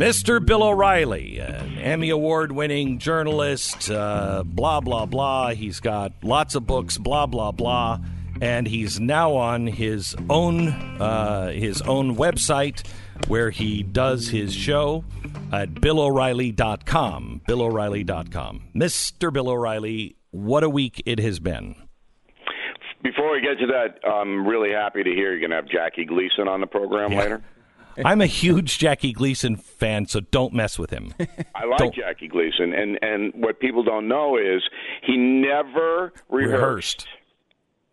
Mr. Bill O'Reilly, an Emmy Award winning journalist, uh, blah, blah, blah. He's got lots of books, blah, blah, blah. And he's now on his own, uh, his own website where he does his show at BillO'Reilly.com. BillO'Reilly.com. Mr. Bill O'Reilly, what a week it has been. Before we get to that, I'm really happy to hear you're going to have Jackie Gleason on the program Yeah. later. I'm a huge Jackie Gleason fan, so don't mess with him. I like Don't- Jackie Gleason, and and what people don't know is he never rehearsed. Rehearsed.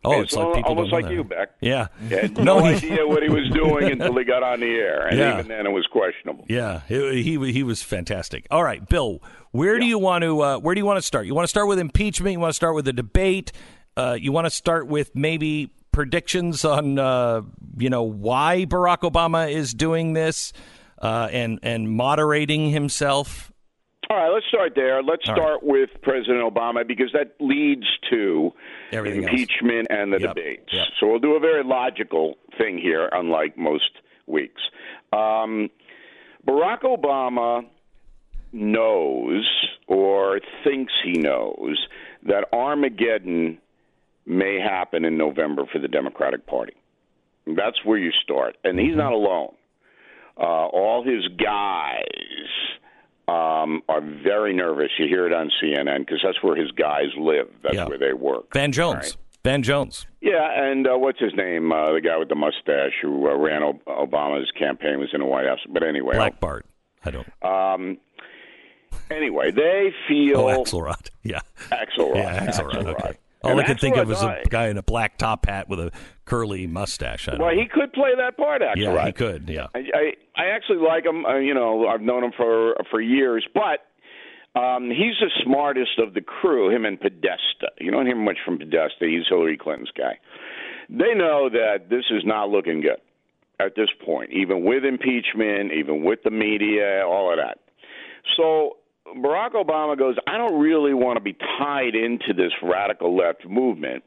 Oh, it's, like people almost like that. you, Beck. Yeah. No, no, idea what he was doing until he got on the air, and Yeah. even then it was questionable. Yeah, he he, he was fantastic. All right, Bill, where do you want to uh, where do you want to start? You want to start with impeachment? You want to start with the debate? Uh, you want to start with maybe predictions on uh, you know why Barack Obama is doing this uh, and and moderating himself? All right, let's start there. Let's All right. start with President Obama because that leads to Everything else. impeachment and the Yep, debates. yep. So we'll do a very logical thing here, unlike most weeks. Um, Barack Obama knows or thinks he knows that Armageddon may happen in November for the Democratic Party. That's where you start. And he's not alone. Uh, all his guys um, are very nervous. You hear it on CNN because that's where his guys live. That's Yeah. where they work. Van Jones. Right. Van Jones. Yeah, and uh, what's his name? Uh, the guy with the mustache who uh, ran Obama's campaign was in the White House. But anyway, Black Bart. I don't. um, anyway, they feel Oh, Axelrod. Yeah. Axelrod. Yeah, Axelrod. Axelrod. Okay. All And I could think of was a guy in a black top hat with a curly mustache. I Well, know. he could play that part. actually. yeah, he could. Yeah. I, I I actually like him. Uh, you know, I've known him for for years, but um, he's the smartest of the crew. Him and Podesta. You don't hear much from Podesta. He's Hillary Clinton's guy. They know that this is not looking good at this point, even with impeachment, even with the media, all of that. So Barack Obama goes, I don't really want to be tied into this radical left movement.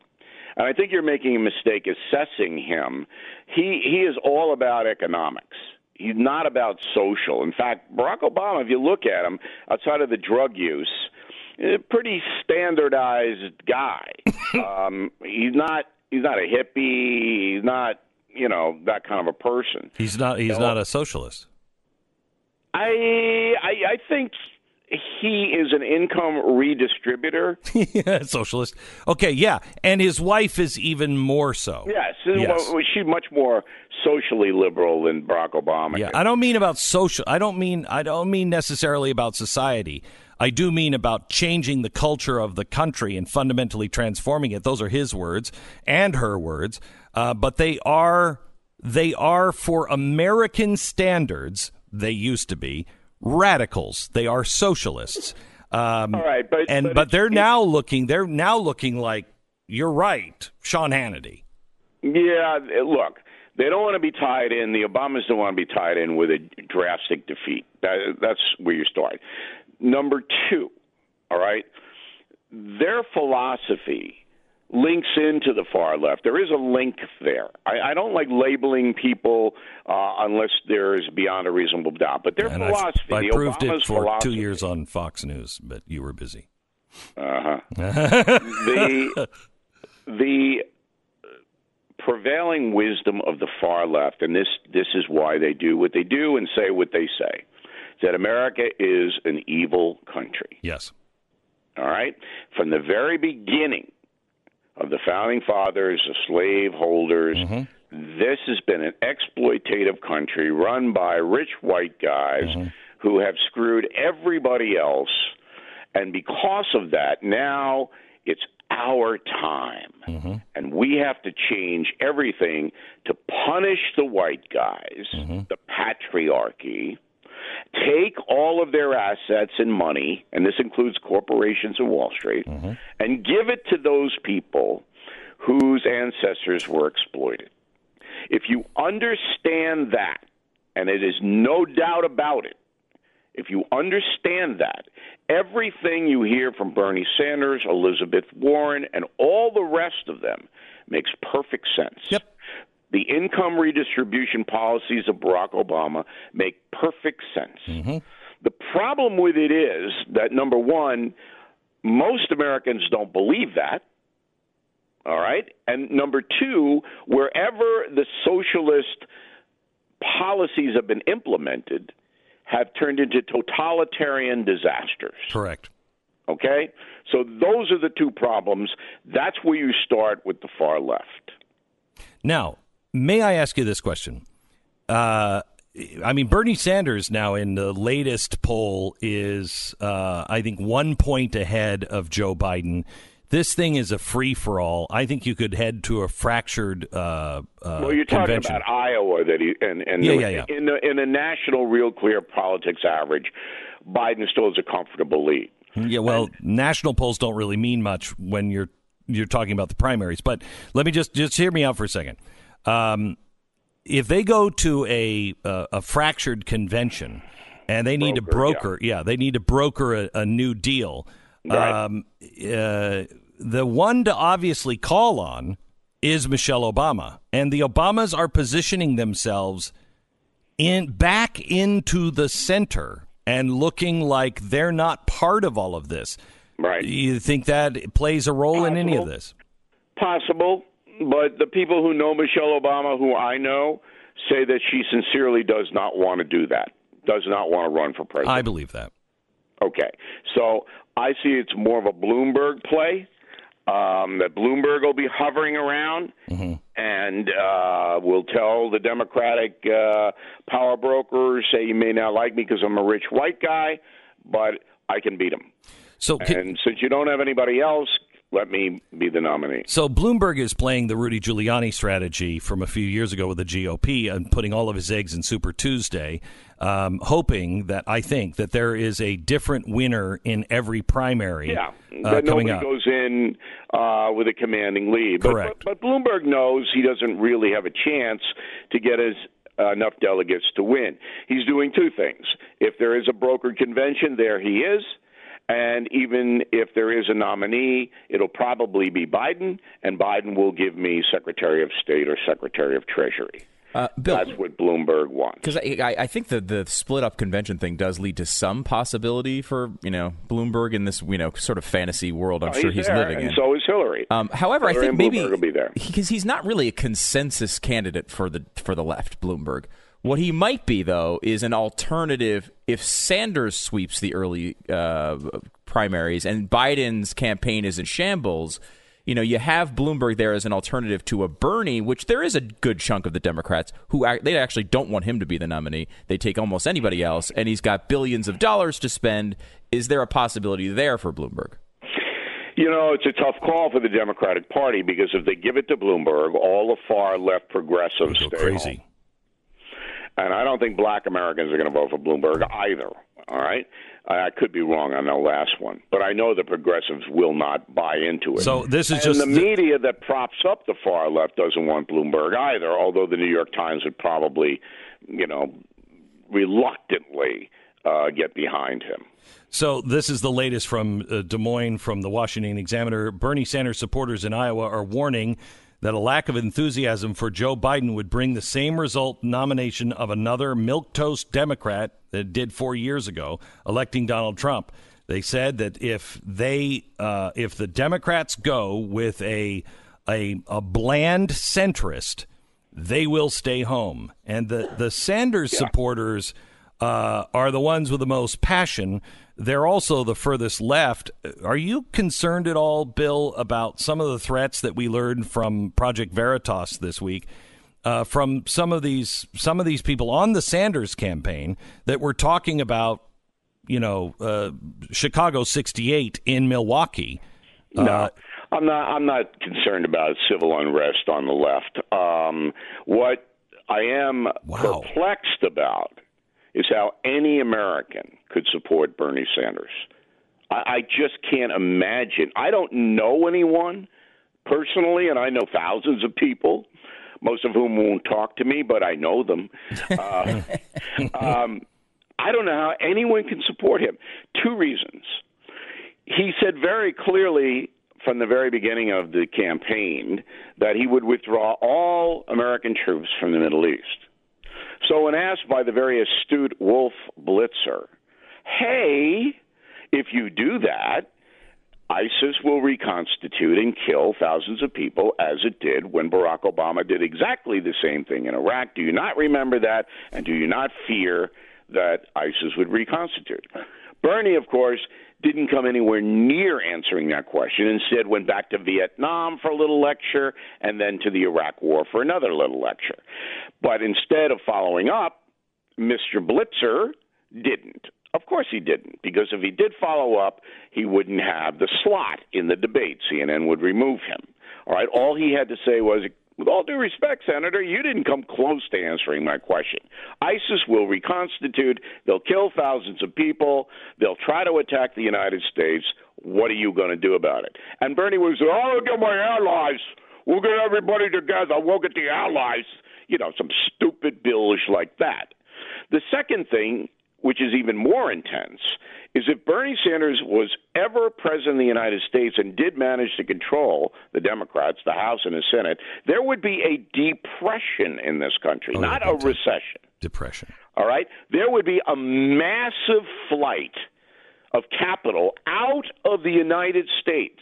And I think you're making a mistake assessing him. He he is all about economics. He's not about social. In fact, Barack Obama, if you look at him outside of the drug use, a pretty standardized guy. um, he's not he's not a hippie. He's not you know that kind of a person. He's not. He's not a socialist. I I, I think he is an income redistributor. Socialist. Okay, yeah, and his wife is even more so. Yes, Yes. She's much more socially liberal than Barack Obama. Yeah. I don't mean about social. I don't mean. I don't mean necessarily about society. I do mean about changing the culture of the country and fundamentally transforming it. Those are his words and her words. Uh, but they are they are for American standards. They used to be radicals. They are socialists. Um, All right, but and but, but they're now looking. They're now looking like you're right, Sean Hannity. Yeah, look, they don't want to be tied in. The Obamas don't want to be tied in with a drastic defeat. That, that's where you start. Number two, all right, their philosophy links into the far left. There is a link there. I, I don't like labeling people uh, unless there is beyond a reasonable doubt. But their And philosophy, I the proved Obama's it for philosophy, two years on Fox News, but you were busy. Uh-huh. the the prevailing wisdom of the far left, and this this is why they do what they do and say what they say, is that America is an evil country. Yes. All right, from the very beginning of the founding fathers, the slave holders. Mm-hmm. This has been an exploitative country run by rich white guys mm-hmm. who have screwed everybody else. And because of that, now it's our time. Mm-hmm. And we have to change everything to punish the white guys, the patriarchy, take all of their assets and money, and this includes corporations and Wall Street, mm-hmm. and give it to those people whose ancestors were exploited. If you understand that, and it is no doubt about it, if you understand that, everything you hear from Bernie Sanders, Elizabeth Warren, and all the rest of them makes perfect sense. Yep. The income redistribution policies of Barack Obama make perfect sense. Mm-hmm. The problem with it is that number one, most Americans don't believe that. All right. And number two, wherever the socialist policies have been implemented, have turned into totalitarian disasters. Correct. Okay? So those are the two problems. That's where you start with the far left. Now, may I ask you this question? Uh, I mean, Bernie Sanders now in the latest poll is, uh, I think, one point ahead of Joe Biden. This thing is a free for all. I think you could head to a fractured. Uh, uh, well, you're convention. talking about Iowa that he and, and yeah, the, yeah, yeah. in the in the national real clear politics average, Biden still has a comfortable lead. Yeah, well, and, national polls don't really mean much when you're you're talking about the primaries. But let me just just hear me out for a second. Um, if they go to a a, a fractured convention and they need broker, to broker, yeah. yeah. they need to broker a, a new deal. Right. Um, uh, the one to obviously call on is Michelle Obama, and the Obamas are positioning themselves in back into the center and looking like they're not part of all of this. Right. You think that plays a role Possible. in any of this? Possible, but the people who know Michelle Obama, who I know, say that she sincerely does not want to do that. Does not want to run for president. I believe that. Okay, so I see it's more of a Bloomberg play. Um, that Bloomberg will be hovering around mm-hmm. and uh, will tell the Democratic uh, power brokers, say, you may not like me because I'm a rich white guy, but I can beat him. So, can, and since you don't have anybody else, let me be the nominee. So Bloomberg is playing the Rudy Giuliani strategy from a few years ago with the GOP and putting all of his eggs in Super Tuesday, um, hoping that I think that there is a different winner in every primary. Yeah, uh, nobody up. goes in uh, with a commanding lead. Correct. But, but, but Bloomberg knows he doesn't really have a chance to get his uh, enough delegates to win. He's doing two things. If there is a brokered convention, there he is. And even if there is a nominee, it'll probably be Biden, and Biden will give me Secretary of State or Secretary of Treasury. Uh, Bill, That's what Bloomberg wants. Because I, I think the the split up convention thing does lead to some possibility for you know Bloomberg in this you know sort of fantasy world. I'm Oh, sure he's he's living and in. so is Hillary. Um, however, I think maybe Bloomberg will be there. because he's not really a consensus candidate for the for the left, Bloomberg. What he might be, though, is an alternative if Sanders sweeps the early uh, primaries and Biden's campaign is in shambles. You know, you have Bloomberg there as an alternative to a Bernie, which there is a good chunk of the Democrats who act, they actually don't want him to be the nominee. They take almost anybody else, and he's got billions of dollars to spend. Is there a possibility there for Bloomberg? You know, it's a tough call for the Democratic Party because if they give it to Bloomberg, all the far left progressives Go stay crazy. home. And I don't think black Americans are going to vote for Bloomberg either. All right? I could be wrong on the last one, but I know the progressives will not buy into it. So this is and just the media that props up the far left doesn't want Bloomberg either, although the New York Times would probably, you know, reluctantly uh, get behind him. So this is the latest from uh, Des Moines from the Washington Examiner. Bernie Sanders supporters in Iowa are warning that a lack of enthusiasm for Joe Biden would bring the same result nomination of another milquetoast Democrat that did four years ago, electing Donald Trump. They said that if they uh, if the Democrats go with a a, a bland centrist, they will stay home, and the the Sanders supporters uh, are the ones with the most passion. They're also the furthest left. Are you concerned at all, Bill, about some of the threats that we learned from Project Veritas this week? Uh, from some of these some of these people on the Sanders campaign that were talking about, you know, uh, Chicago '68 in Milwaukee. No, Uh, I'm not. I'm not concerned about civil unrest on the left. Um, what I am Wow. perplexed about is how any American could support Bernie Sanders. I, I just can't imagine. I don't know anyone personally, and I know thousands of people, most of whom won't talk to me, but I know them. Uh, um, I don't know how anyone can support him. Two reasons. He said very clearly from the very beginning of the campaign that he would withdraw all American troops from the Middle East. So, when asked by the very astute Wolf Blitzer, hey, if you do that, ISIS will reconstitute and kill thousands of people as it did when Barack Obama did exactly the same thing in Iraq. Do you not remember that? And do you not fear that ISIS would reconstitute? Bernie, of course, didn't come anywhere near answering that question. Instead, went back to Vietnam for a little lecture and then to the Iraq War for another little lecture. But instead of following up, Mr. Blitzer didn't. Of course he didn't, because if he did follow up, he wouldn't have the slot in the debate. CNN would remove him. All right, all he had to say was, with all due respect, Senator, you didn't come close to answering my question. ISIS will reconstitute. They'll kill thousands of people. They'll try to attack the United States. What are you going to do about it? And Bernie was, oh, get my allies. We'll get everybody together. We'll get the allies. You know, some stupid billish like that. The second thing which is even more intense, is if Bernie Sanders was ever president of the United States and did manage to control the Democrats, the House and the Senate, there would be a depression in this country, oh, not a recession. Depression. All right? There would be a massive flight of capital out of the United States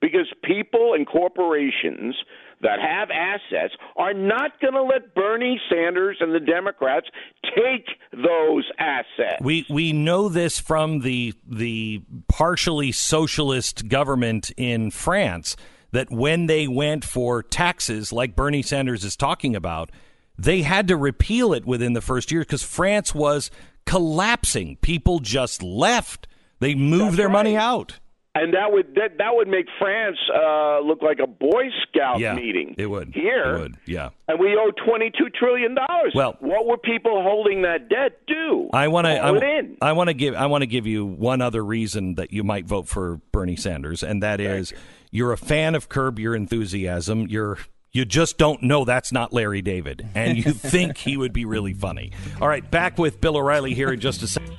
because people and corporations that have assets are not going to let Bernie Sanders and the Democrats take those assets. We we know this from the the partially socialist government in France that when they went for taxes like Bernie Sanders is talking about, they had to repeal it within the first year because France was collapsing. People just left. They moved That's their right. money out and that would that, that would make France uh, look like a Boy Scout yeah, meeting. It would here. It would, yeah. And we owe twenty two trillion dollars. Well, what were people holding that debt do? I want to. I, I want to give. I want to give you one other reason that you might vote for Bernie Sanders, and that is you. you're a fan of Curb Your Enthusiasm. You're you just don't know that's not Larry David, and you think he would be really funny. All right, back with Bill O'Reilly here in just a second.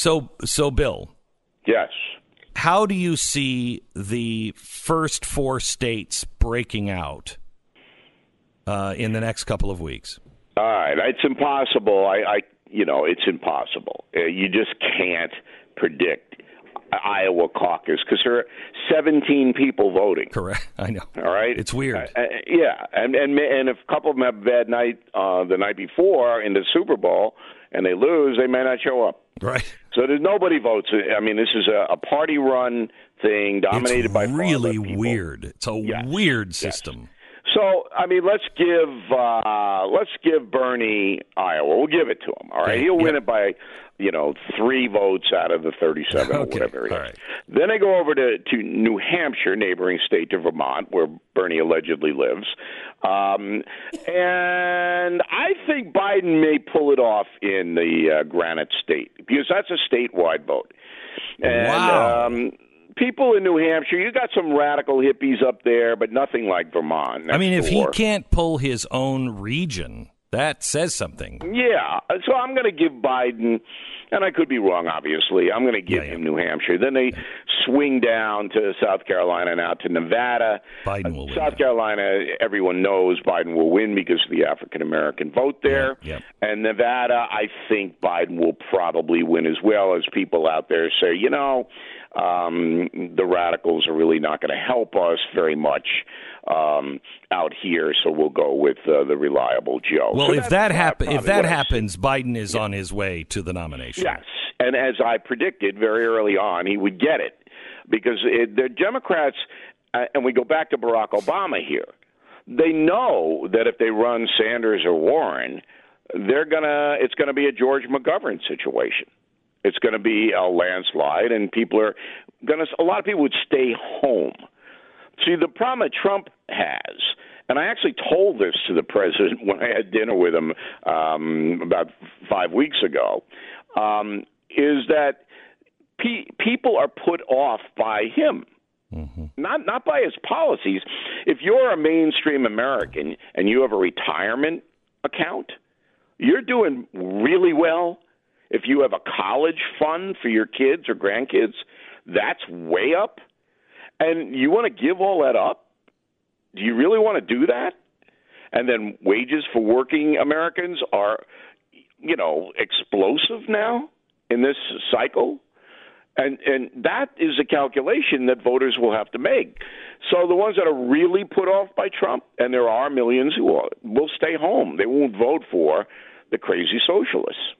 So, so Bill. Yes. How do you see the first four states breaking out uh, in the next couple of weeks? All right, it's impossible. I, I you know, it's impossible. Uh, you just can't predict Iowa caucus because there are 17 people voting. Correct. I know. All right. It's weird. Uh, uh, yeah, and and and if a couple of them have a bad night uh, the night before in the Super Bowl and they lose, they may not show up. Right. So there's nobody votes. I mean, this is a, a party-run thing dominated it's by really weird. It's a yes. weird system. Yes. So I mean, let's give uh, let's give Bernie Iowa. We'll give it to him. All right, okay. he'll win it by you know three votes out of the thirty-seven okay. or whatever it is. Right. Then I go over to to New Hampshire, neighboring state to Vermont, where Bernie allegedly lives, um, and I think Biden may pull it off in the uh, Granite State because that's a statewide vote. And, wow. Um, people in New Hampshire, you got some radical hippies up there, but nothing like Vermont. I mean, if he can't pull his own region, that says something. Yeah. So I'm going to give Biden, and I could be wrong, obviously. I'm going to give yeah, yeah. him New Hampshire. Then they swing down to South Carolina and out to Nevada. Biden will uh, South win. Carolina, everyone knows Biden will win because of the African American vote there. Yeah, and Nevada, I think Biden will probably win as well as people out there say, you know, um, the radicals are really not going to help us very much um, out here, so we'll go with uh, the reliable Joe. Well, so if that happens, if that happens, Biden is yeah. on his way to the nomination. Yes, and as I predicted very early on, he would get it because it, the Democrats, uh, and we go back to Barack Obama here. They know that if they run Sanders or Warren, they're gonna it's going to be a George McGovern situation. It's going to be a landslide, and people are going to. A lot of people would stay home. See, the problem that Trump has, and I actually told this to the president when I had dinner with him um, about five weeks ago, um, is that pe- people are put off by him. Mm-hmm. Not not by his policies. If you're a mainstream American and you have a retirement account, you're doing really well If you have a college fund for your kids or grandkids, that's way up. And you want to give all that up? Do you really want to do that? And then wages for working Americans are, you know, explosive now in this cycle. And and that is a calculation that voters will have to make. So the ones that are really put off by Trump, and there are millions who are, will stay home. They won't vote for the crazy socialists.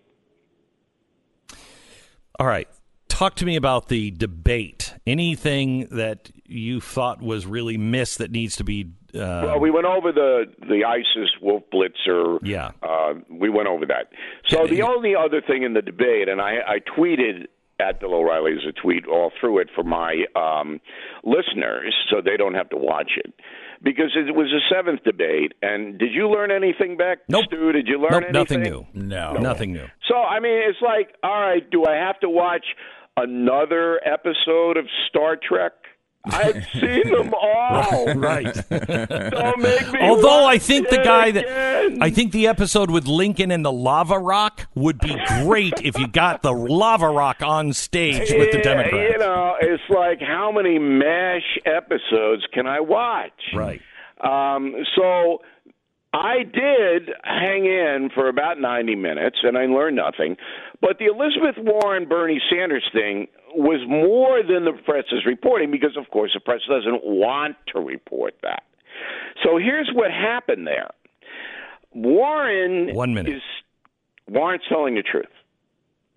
All right. Talk to me about the debate. Anything that you thought was really missed that needs to be. Uh, well, we went over the the ISIS Wolf Blitzer. Yeah, uh, we went over that. So the only other thing in the debate, and I, I tweeted at Bill O'Reilly as a tweet all through it for my um, listeners, so they don't have to watch it because it was a seventh debate. And did you learn anything back, nope. Stu? Did you learn nope, anything? Nothing new. No. no, nothing new. So I mean, it's like, all right, do I have to watch another episode of Star Trek? I've seen them all. right. Don't make me. Although I think the guy again. that I think the episode with Lincoln and the lava rock would be great if you got the lava rock on stage with the Democrats. You know, it's like how many MASH episodes can I watch? Right. Um, so I did hang in for about 90 minutes and I learned nothing. But the Elizabeth Warren Bernie Sanders thing was more than the press is reporting because, of course, the press doesn't want to report that. So here's what happened there Warren One minute. is Warren's telling the truth.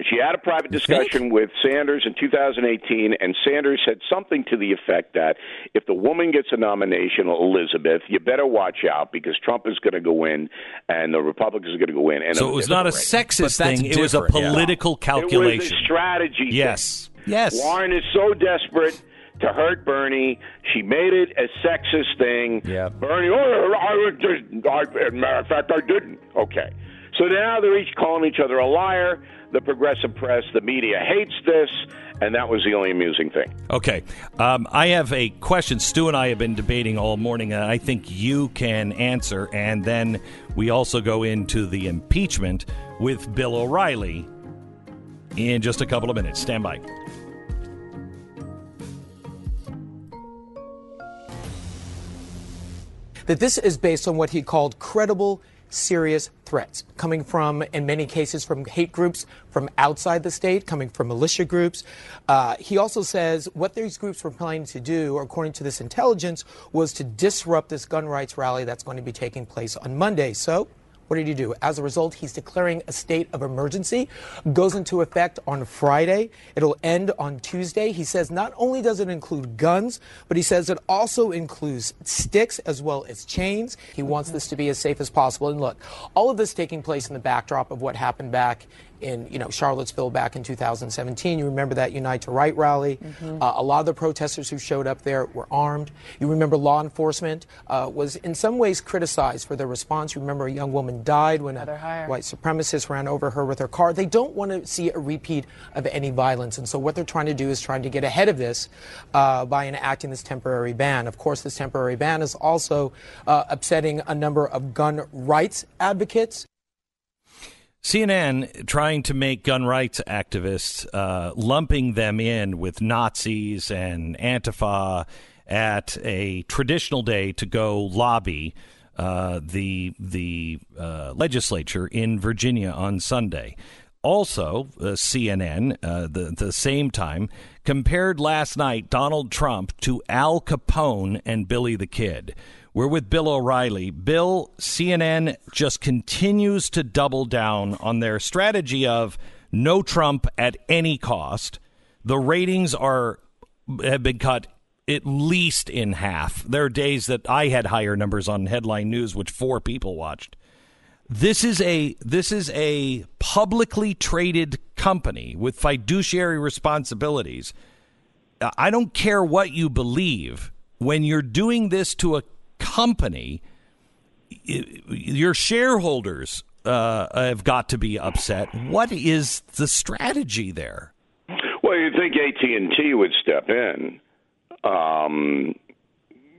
She had a private discussion with Sanders in 2018, and Sanders said something to the effect that if the woman gets a nomination, Elizabeth, you better watch out because Trump is going to go in and the Republicans are going to go in. And So it was not a sexist that's thing; it was a different, yeah. political It calculation. was a strategy. thing. yes. Yes. Warren is so desperate to hurt Bernie. She made it a sexist thing. Yeah. Bernie, oh, I was just, I, as a matter of fact, I didn't. Okay. So now they're each calling each other a liar. The progressive press, the media hates this, and that was the only amusing thing. Okay. Um, I have a question. Stu and I have been debating all morning, and I think you can answer. And then we also go into the impeachment with Bill O'Reilly in just a couple of minutes. Stand by. that this is based on what he called credible, serious threats coming from, in many cases, from hate groups from outside the state, coming from militia groups. Uh, he also says what these groups were planning to do, according to this intelligence, was to disrupt this gun rights rally that's going to be taking place on Monday. So, what did he do? As a result, he's declaring a state of emergency. Goes into effect on Friday. It'll end on Tuesday. He says not only does it include guns, but he says it also includes sticks as well as chains. He wants this to be as safe as possible. And look, all of this taking place in the backdrop of what happened back in you know Charlottesville back in 2017. You remember that Unite the Right rally. Uh, a lot of the protesters who showed up there were armed. You remember law enforcement uh, was in some ways criticized for their response. You remember a young woman died when a white supremacist ran over her with her car. They don't want to see a repeat of any violence, and so what they're trying to do is trying to get ahead of this uh, by enacting this temporary ban. Of course, this temporary ban is also uh, upsetting a number of gun rights advocates. CNN trying to make gun rights activists, uh, lumping them in with Nazis and Antifa at a traditional day to go lobby uh, the the uh, legislature in Virginia on Sunday. Also, uh, CNN, uh, the the same time, compared last night Donald Trump to Al Capone and Billy the Kid. We're with Bill O'Reilly. Bill, CNN just continues to double down on their strategy of no Trump at any cost. The ratings are have been cut at least in half. There are days that I had higher numbers on headline news, which four people watched. This is a this is a publicly traded company with fiduciary responsibilities. I don't care what you believe. When you're doing this to a company, your shareholders uh, have got to be upset. What is the strategy there? Well, you think AT and T would step in? Um,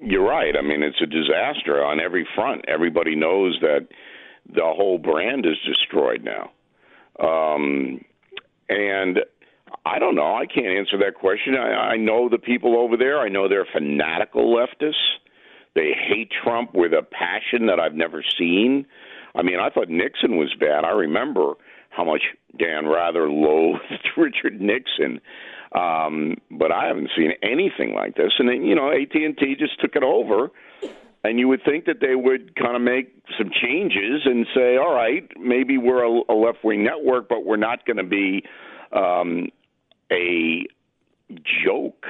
you're right. I mean, it's a disaster on every front. Everybody knows that the whole brand is destroyed now. Um, And I don't know. I can't answer that question. I, I know the people over there. I know they're fanatical leftists. They hate Trump with a passion that I've never seen. I mean, I thought Nixon was bad. I remember how much Dan Rather loathed Richard Nixon, um, but I haven't seen anything like this. And then, you know, AT and T just took it over, and you would think that they would kind of make some changes and say, all right, maybe we're a, a left wing network, but we're not going to be um, a joke.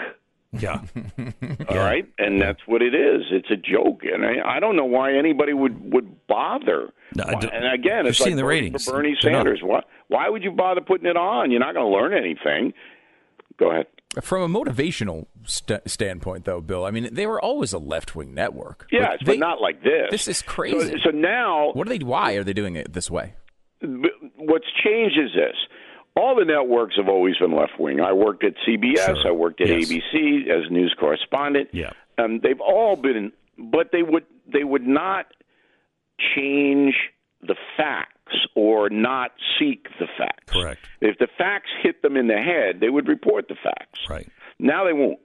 Yeah. All right, and that's what it is. It's a joke, and I, I don't know why anybody would would bother. No, Why- and again, it's You've like seen the ratings. for Bernie Sanders. Why why would you bother putting it on? You're not going to learn anything. Go ahead. From a motivational st- standpoint, though, Bill, I mean, they were always a left wing network. Yes, they- but not like this. This is crazy. so now, What are they? Why are they doing it this way? what's changed is this. All the networks have always been left wing. I worked at CBS. Sure. I worked at Yes. ABC as news correspondent. Yeah. Um, they've all been, but they would they would not change the facts or not seek the facts. Correct. If the facts hit them in the head, they would report the facts. Right. Now they won't.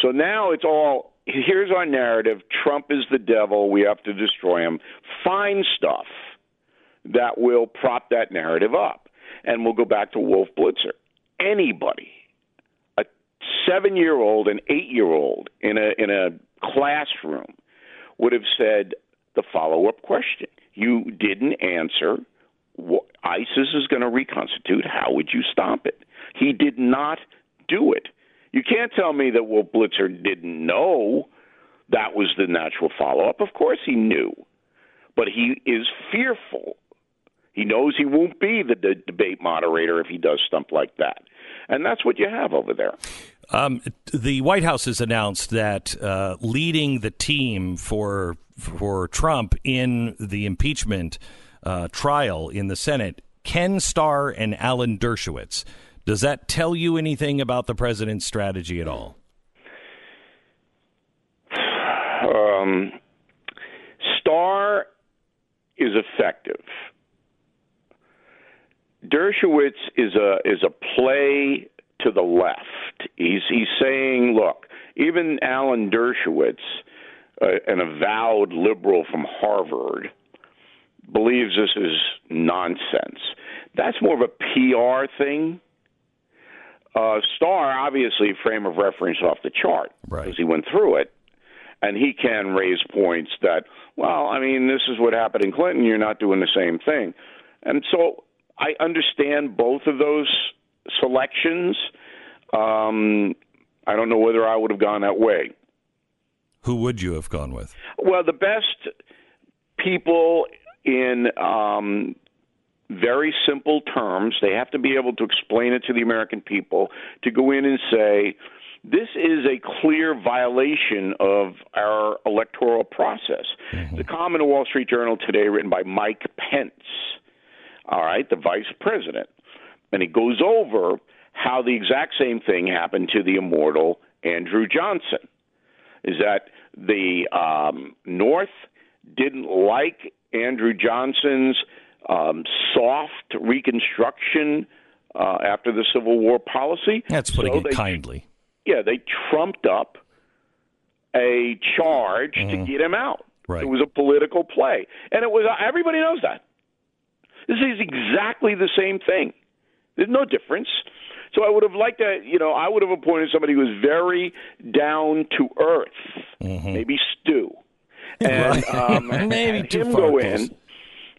So now it's all here's our narrative Trump is the devil, we have to destroy him. Find stuff that will prop that narrative up. And we'll go back to Wolf Blitzer. Anybody, a seven year old, an eight year old in a in a classroom would have said the follow up question. You didn't answer. What, ISIS is going to reconstitute. How would you stop it? He did not do it. You can't tell me that Wolf Blitzer didn't know that was the natural follow up. Of course he knew, but he is fearful. He knows he won't be the de- debate moderator if he does stuff like that. And that's what you have over there. Um, the White House has announced that uh, leading the team for for Trump in the impeachment uh, trial in the Senate, Ken Starr and Alan Dershowitz. Does that tell you anything about the president's strategy at all? Um, Starr is effective. Dershowitz is a is a play to the left. He's he's saying, look, even Alan Dershowitz, uh, an avowed liberal from Harvard, believes this is nonsense. That's more of a PR thing. Uh, Starr, obviously, frame of reference off the chart Right. because he went through it, and he can raise points that, well, I mean, this is what happened in Clinton. You're not doing the same thing, and so I understand both of those selections. Um, I don't know whether I would have gone that way. Who would you have gone with? Well, the best people in um, very simple terms, they have to be able to explain it to the American people to go in and say, this is a clear violation of our electoral process. The in the Wall Street Journal today, written by Mike Pence, all right, the vice president, and he goes over how the exact same thing happened to the immortal Andrew Johnson is that the um, North didn't like Andrew Johnson's um, soft reconstruction uh, after the Civil War policy. That's putting So it they, kindly. Yeah, they trumped up a charge to get him out. Mm-hmm. Right. It was a political play, and it was everybody knows that. This is exactly the same thing. There's no difference. So I would have liked to, you know, I would have appointed somebody who was very down to earth, Mm-hmm. maybe Stu, and um, Maybe had him go close. in,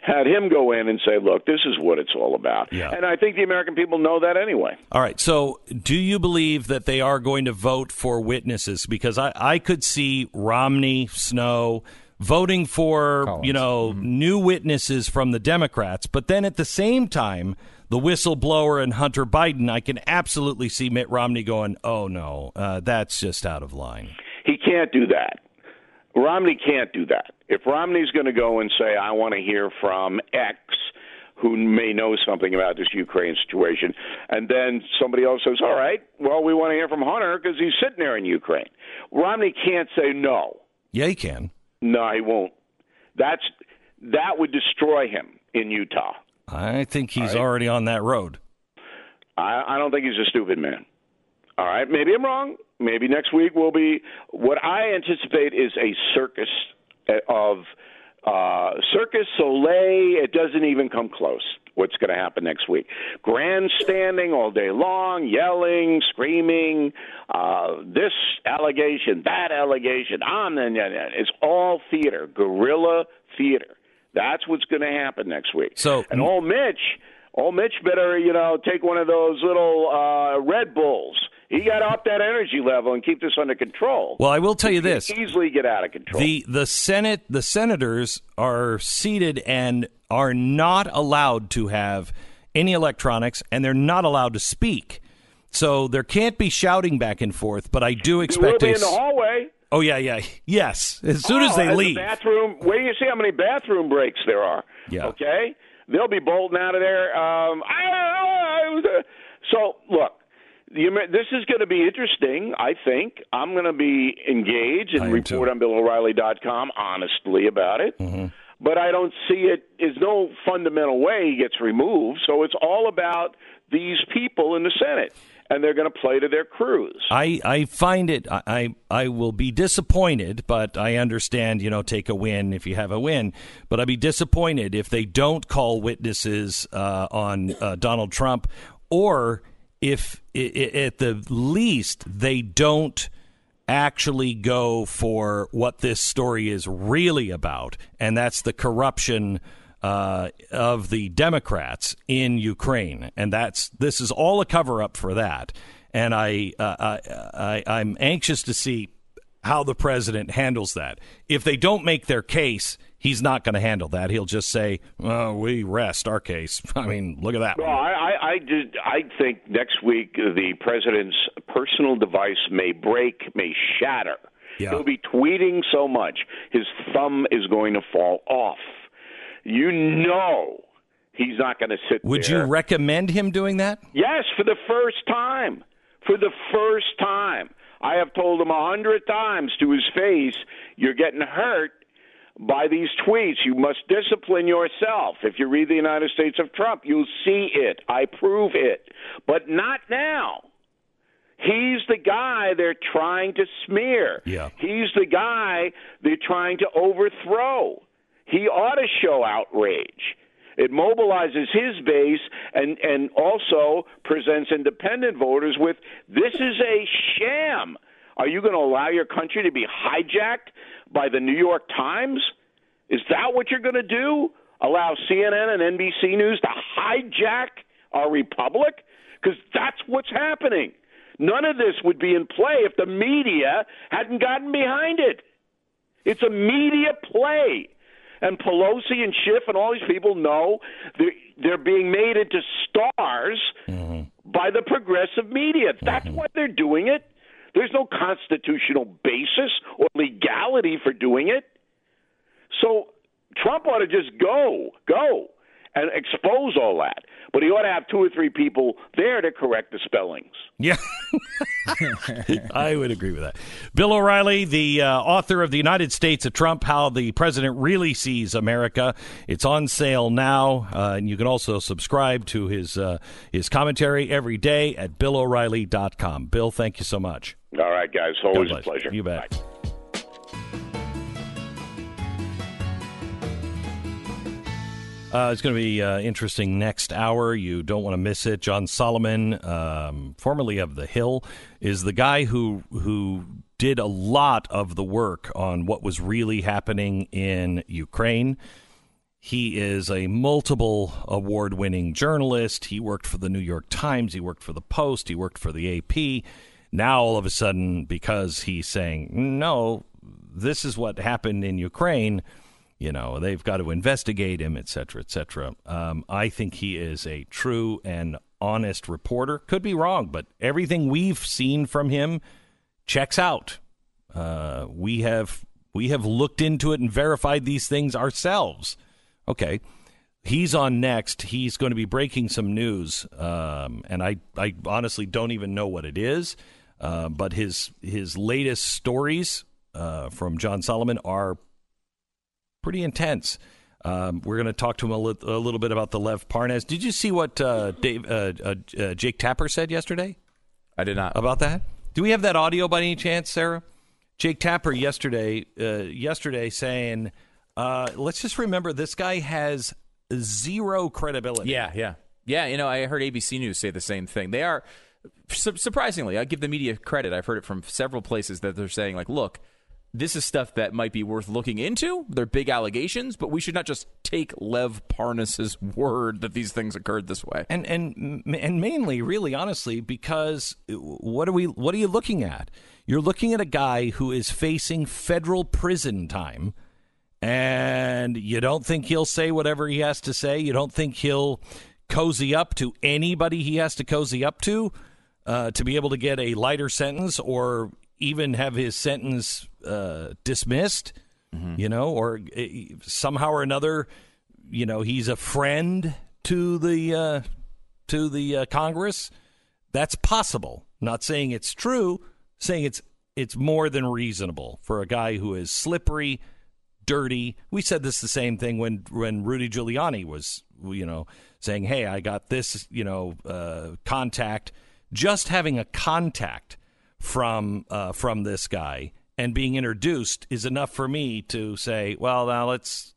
had him go in and say, "Look, this is what it's all about." Yeah. And I think the American people know that anyway. All right. So, do you believe that they are going to vote for witnesses? Because I, I could see Romney, Snow voting for, Collins. you know, new witnesses from the Democrats. But then at the same time, the whistleblower and Hunter Biden, I can absolutely see Mitt Romney going, oh, no, uh, that's just out of line. He can't do that. Romney can't do that. If Romney's going to go and say, I want to hear from X, who may know something about this Ukraine situation, and then somebody else says, All right, well, we want to hear from Hunter because he's sitting there in Ukraine. Romney can't say no. Yeah, he can. No, he won't. That's that would destroy him in Utah. I think he's already on that road. I, I don't think he's a stupid man. All right, maybe I'm wrong. Maybe next week will be what I anticipate is a circus of uh, Circus Soleil. It doesn't even come close. What's going to happen next week? Grandstanding all day long, yelling, screaming, uh, this allegation, that allegation, on and on. It's all theater, guerrilla theater. That's what's going to happen next week. So, and old Mitch, old Mitch better, you know, take one of those little uh, Red Bulls he got up that energy level and keep this under control. Well, I will tell you this: easily get out of control. The the Senate, the senators are seated and are not allowed to have any electronics, and they're not allowed to speak. So there can't be shouting back and forth. But I do expect will be in the hallway. Oh yeah, yeah, yes. As soon oh, as they as leave, the bathroom. Where do you see how many bathroom breaks there are? Yeah. Okay, they'll be bolting out of there. Um, I, I, so look, this is going to be interesting. I think I'm going to be engaged and report too. on BillO'Reilly.com honestly about it. Mm-hmm. But I don't see it. There's no fundamental way he gets removed. So it's all about these people in the Senate and they're going to play to their crews. I, I find it I I will be disappointed, but I understand you know take a win if you have a win. But I'd be disappointed if they don't call witnesses uh, on uh, Donald Trump or if at the least they don't actually go for what this story is really about, and that's the corruption uh, of the Democrats in Ukraine, and that's this is all a cover up for that. And I, uh, I, I I'm anxious to see how the president handles that. If they don't make their case, he's not going to handle that. He'll just say, oh, "We rest our case." I mean, look at that. Well, I, I, I did. I think next week the president's personal device may break, may shatter. Yeah. He'll be tweeting so much, his thumb is going to fall off. You know, he's not going to sit. Would there. you recommend him doing that? Yes, for the first time. For the first time. I have told him a hundred times to his face, "You're getting hurt by these tweets. You must discipline yourself. If you read the United States of Trump, you'll see it. I prove it. But not now. He's the guy they're trying to smear. Yeah. He's the guy they're trying to overthrow. He ought to show outrage. It mobilizes his base and, and also presents independent voters with this is a sham. Are you going to allow your country to be hijacked by the New York Times? Is that what you're going to do? Allow CNN and NBC News to hijack our republic? Because that's what's happening. None of this would be in play if the media hadn't gotten behind it. It's a media play. And Pelosi and Schiff and all these people know they're, they're being made into stars mm-hmm. by the progressive media. That's mm-hmm. why they're doing it. There's no constitutional basis or legality for doing it. So Trump ought to just go, go, and expose all that. But he ought to have two or three people there to correct the spellings. Yeah, I would agree with that. Bill O'Reilly, the uh, author of The United States of Trump How the President Really Sees America. It's on sale now, uh, and you can also subscribe to his, uh, his commentary every day at BillO'Reilly.com. Bill, thank you so much. All right, guys. Always a pleasure. You bet. Bye. Uh, it's going to be uh, interesting next hour. You don't want to miss it. John Solomon, um, formerly of The Hill, is the guy who who did a lot of the work on what was really happening in Ukraine. He is a multiple award winning journalist. He worked for the New York Times, he worked for the Post, he worked for the AP. Now, all of a sudden, because he's saying, no, this is what happened in Ukraine, you know, they've got to investigate him, et cetera, et cetera. Um, I think he is a true and honest reporter. Could be wrong, but everything we've seen from him checks out. Uh, we have we have looked into it and verified these things ourselves. Okay, he's on next. He's going to be breaking some news, um, and I I honestly don't even know what it is. Uh, but his his latest stories uh, from John Solomon are pretty intense. Um, we're going to talk to him a, li- a, little bit about the Lev Parnas. Did you see what uh, Dave, uh, uh, uh, Jake Tapper said yesterday? I did not. About that? Do we have that audio by any chance, Sarah? Jake Tapper yesterday, uh, yesterday saying, uh, "Let's just remember this guy has zero credibility." Yeah, yeah, yeah. You know, I heard ABC News say the same thing. They are su- surprisingly. I give the media credit. I've heard it from several places that they're saying, like, look this is stuff that might be worth looking into. They're big allegations, but we should not just take Lev Parnas's word that these things occurred this way. And and and mainly, really, honestly, because uh, what are we? What are you looking at? You're looking at a guy who is facing federal prison time, and you don't think he'll say whatever he has to say. You don't think he'll cozy up to anybody he has to cozy up to. Uh, to be able to get a lighter sentence or even have his sentence uh, dismissed, mm-hmm. you know, or uh, somehow or another, you know, he's a friend to the uh, to the uh, Congress. That's possible. Not saying it's true, saying it's it's more than reasonable for a guy who is slippery, dirty. We said this the same thing when when Rudy Giuliani was, you know, saying, "Hey, I got this, you know, uh, contact." Just having a contact from uh, from this guy and being introduced is enough for me to say, well, now let's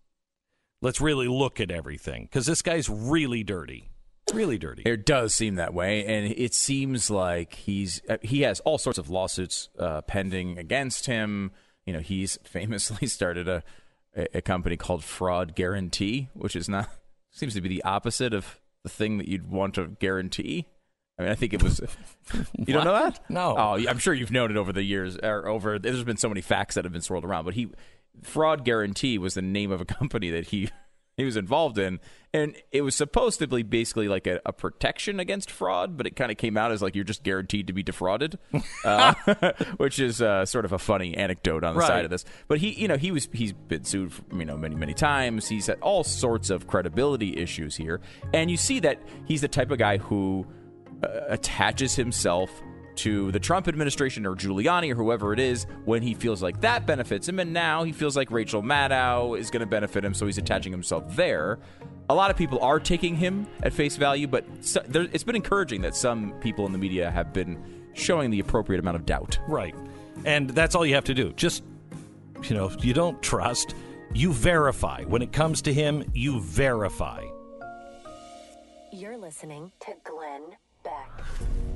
let's really look at everything because this guy's really dirty, really dirty. It does seem that way, and it seems like he's uh, he has all sorts of lawsuits uh, pending against him. You know, he's famously started a a company called Fraud Guarantee, which is not seems to be the opposite of the thing that you'd want to guarantee. I mean, I think it was. You don't know that? No. Oh, I'm sure you've known it over the years. Or over there's been so many facts that have been swirled around, but he fraud guarantee was the name of a company that he he was involved in, and it was supposed to be basically like a, a protection against fraud, but it kind of came out as like you're just guaranteed to be defrauded, uh, which is uh, sort of a funny anecdote on the right. side of this. But he, you know, he was he's been sued, you know, many many times. He's had all sorts of credibility issues here, and you see that he's the type of guy who Uh, attaches himself to the Trump administration or Giuliani or whoever it is when he feels like that benefits him. And now he feels like Rachel Maddow is going to benefit him, so he's attaching himself there. A lot of people are taking him at face value, but so, there, it's been encouraging that some people in the media have been showing the appropriate amount of doubt. Right. And that's all you have to do. Just, you know, you don't trust, you verify. When it comes to him, you verify. You're listening to Glenn tower.